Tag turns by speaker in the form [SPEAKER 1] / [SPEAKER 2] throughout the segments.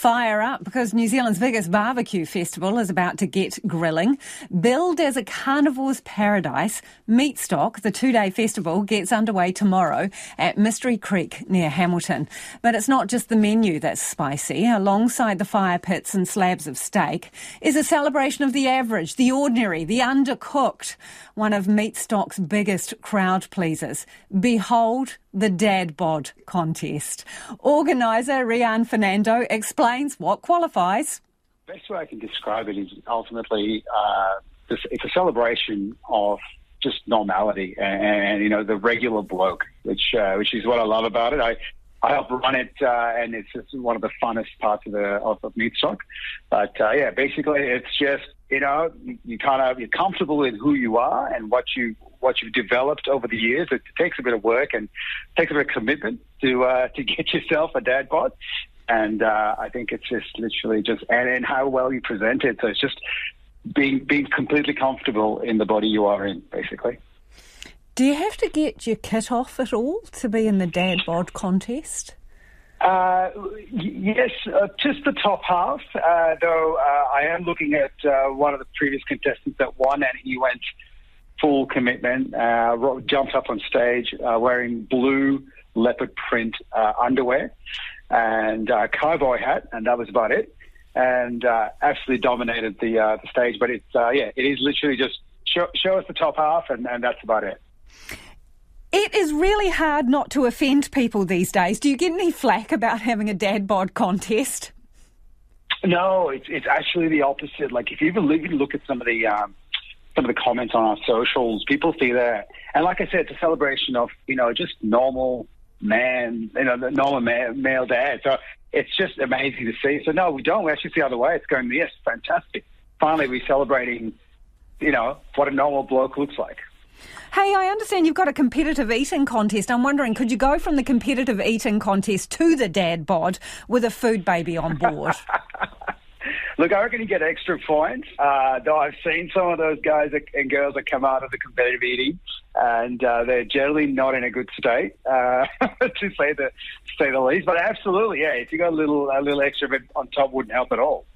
[SPEAKER 1] Fire up because New Zealand's biggest barbecue festival is about to get grilling. Billed as a carnivore's paradise, Meatstock, the two day festival, gets underway tomorrow at Mystery Creek near Hamilton. But it's not just the menu that's spicy. Alongside the fire pits and slabs of steak is a celebration of the average, the ordinary, the undercooked, one of Meatstock's biggest crowd pleasers. Behold the Dad Bod contest. Organiser Reyan Fernando explains what qualifies.
[SPEAKER 2] Best way I can describe it is ultimately uh, it's a celebration of just normality and, and, you know the regular bloke, which uh, which is what I love about it. I I help run it, uh, and it's, it's one of the funnest parts of the of, of Meatstock. But uh, yeah, basically, it's just you know you, you kind of you're comfortable in who you are and what you what you've developed over the years. It takes a bit of work and takes a bit of commitment to uh, to get yourself a dad bod. And uh, I think it's just literally just and, and how well you present it. So it's just being being completely comfortable in the body you are in, basically.
[SPEAKER 1] Do you have to get your kit off at all to be in the dad bod contest?
[SPEAKER 2] Uh, yes, uh, just the top half. Uh, though uh, I am looking at uh, one of the previous contestants that won, and he went full commitment. Uh, jumped up on stage wearing blue leopard print underwear and a cowboy hat, and that was about it. And absolutely dominated the the stage. But it's yeah, it is literally just show, show us the top half, and, and that's about it.
[SPEAKER 1] It is really hard not to offend people these days. Do you get any flack about having a dad bod contest?
[SPEAKER 2] No, it's it's actually the opposite. Like if you even look at some of the um, some of the comments on our socials, people see that, and like I said, it's a celebration of you know just normal man, you know, normal male, male dad. So it's just amazing to see. So no, we don't. We actually see the other way. It's going yes, fantastic. Finally, we're celebrating, you know, what a normal bloke looks like.
[SPEAKER 1] Hey, I understand you've got a competitive eating contest. I'm wondering, could you go from the competitive eating contest to the dad bod with a food baby on board?
[SPEAKER 2] Look, I reckon you get extra points. Uh, though I've seen some of those guys and girls that come out of the competitive eating, and uh, they're generally not in a good state, uh, to say the say the least. But absolutely, yeah, if you got a little a little extra bit on top, wouldn't help at all.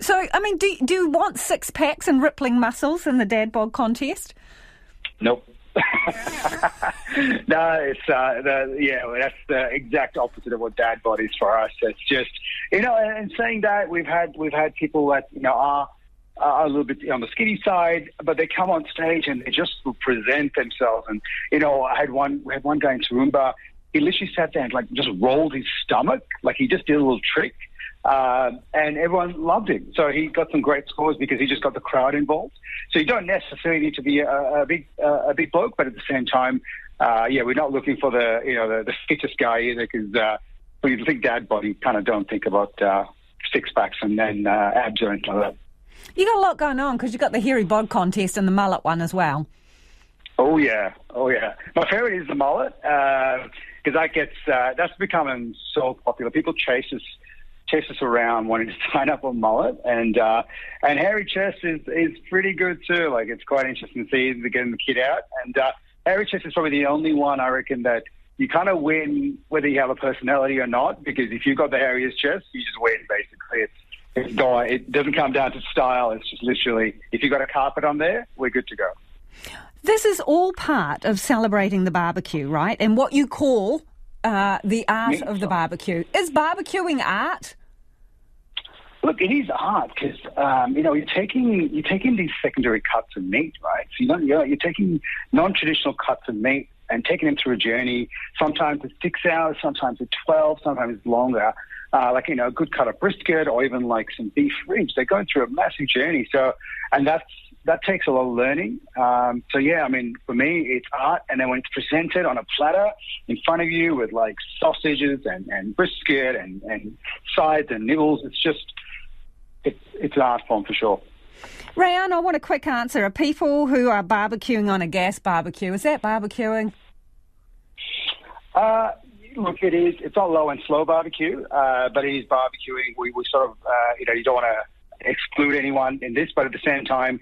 [SPEAKER 1] So, I mean, do do you want six packs and rippling muscles in the dad bod contest?
[SPEAKER 2] Nope. no, it's uh, the yeah, that's the exact opposite of what dad bod is for us. It's just you know, and and saying that we've had we've had people that you know are are a little bit on the skinny side, but they come on stage and they just present themselves. And you know, I had one we had one guy in Toowoomba. He literally sat there and like just rolled his stomach, like he just did a little trick. Uh, and everyone loved him. So he got some great scores because he just got the crowd involved. So you don't necessarily need to be a, a big uh, a big bloke, but at the same time, uh, yeah, we're not looking for the you know the, the fittest guy either because uh, when you think dad body, kind of don't think about uh, six packs and then uh, abs or anything like that.
[SPEAKER 1] You got a lot going on because you got the hairy bod contest and the mullet one as well.
[SPEAKER 2] Oh yeah, oh yeah. My favourite is the mullet because that gets uh, that's becoming so popular. People chase us chase us around wanting to sign up on mullet, and uh, and hairy chest is is pretty good too. Like it's quite interesting to see the getting the kid out, and uh, hairy is probably the only one I reckon that you kind of win whether you have a personality or not, because if you've got the hairiest chest, you just win basically. It's it's not, it doesn't come down to style. It's just literally if you've got a carpet on there, we're good to go.
[SPEAKER 1] This is all part of celebrating the barbecue, right? And what you call uh, the art of the barbecue. Is barbecuing art?
[SPEAKER 2] Look, it is art because um, you know you're taking you're taking these secondary cuts of meat, right? So you know you're, you're taking non-traditional cuts of meat and taking them through a journey. Sometimes it's six hours, sometimes it's twelve, sometimes it's longer. Uh, like you know, a good cut of brisket or even like some beef ribs. They're going through a massive journey. So, and that's that takes a lot of learning. Um, so yeah, I mean, for me, it's art, and then when it's presented on a platter in front of you with like sausages and, and brisket and, and sides and nibbles, it's just it's it's an art form for sure.
[SPEAKER 1] Reyan, I want a quick answer. Are people who are barbecuing on a gas barbecue, is that barbecuing?
[SPEAKER 2] Uh, look, it is. It's not low and slow barbecue, uh, but it is barbecuing. We, we sort of, uh, you know, you don't want to exclude anyone in this, but at the same time,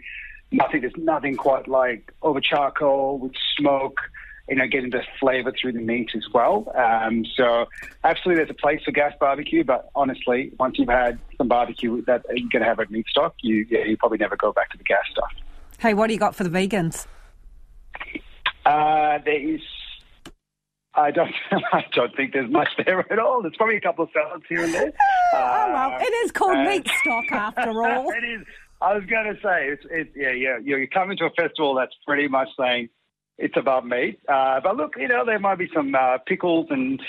[SPEAKER 2] nothing. There's nothing quite like over charcoal with smoke you know, getting the flavour through the meat as well. Um, so absolutely, there's a place for gas barbecue, but honestly, once you've had some barbecue that you're going to have at Meatstock, you yeah, you probably never go back to the gas stuff.
[SPEAKER 1] Hey, what do you got for the vegans?
[SPEAKER 2] Uh, there is. I don't. I don't think there's much there at all. There's probably a couple of salads here and there.
[SPEAKER 1] oh well, it is called uh, meat stock after all.
[SPEAKER 2] it is. I was going to say, it's, it's yeah, yeah. You're coming to a festival that's pretty much saying it's about meat. Uh, but look, you know, there might be some uh, pickles and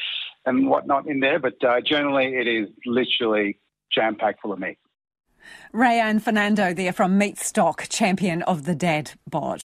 [SPEAKER 2] and whatnot in there, but uh, generally it is literally jam packed full of meat.
[SPEAKER 1] Reyan Fernando there from Meatstock, champion of the Dad Bod.